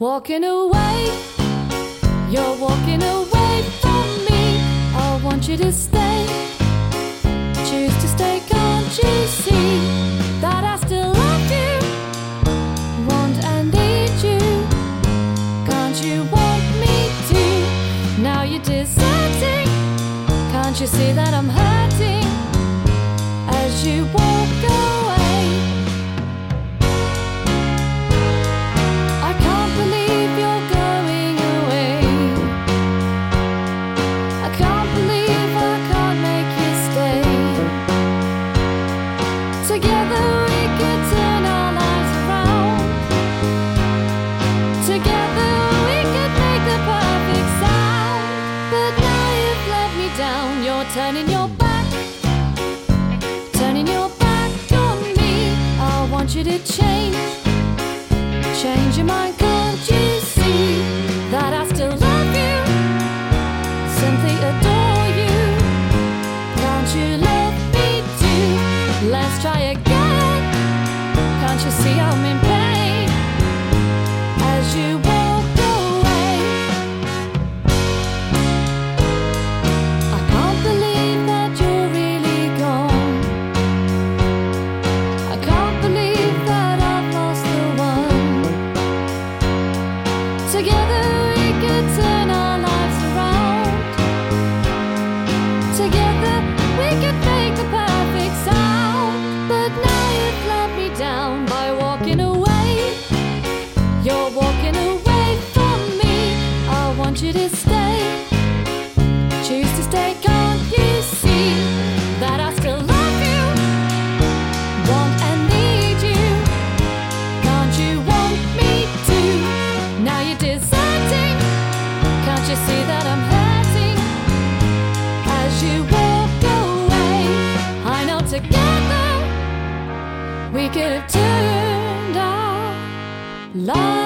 Walking away, you're walking away from me. I want you to stay, choose to stay. Can't you see that I still love you, want and need you? Can't you want me to? Now you're deserting. Can't you see that I'm hurting as you walk away? Turning your back, turning your back on me. I want you to change. Change your mind, want you to stay. Choose to stay, can't you see that I still love you? Want and need you. Can't you want me to? Now you're deserting. Can't you see that I'm hurting as you walk away? I know together we could have turned our lives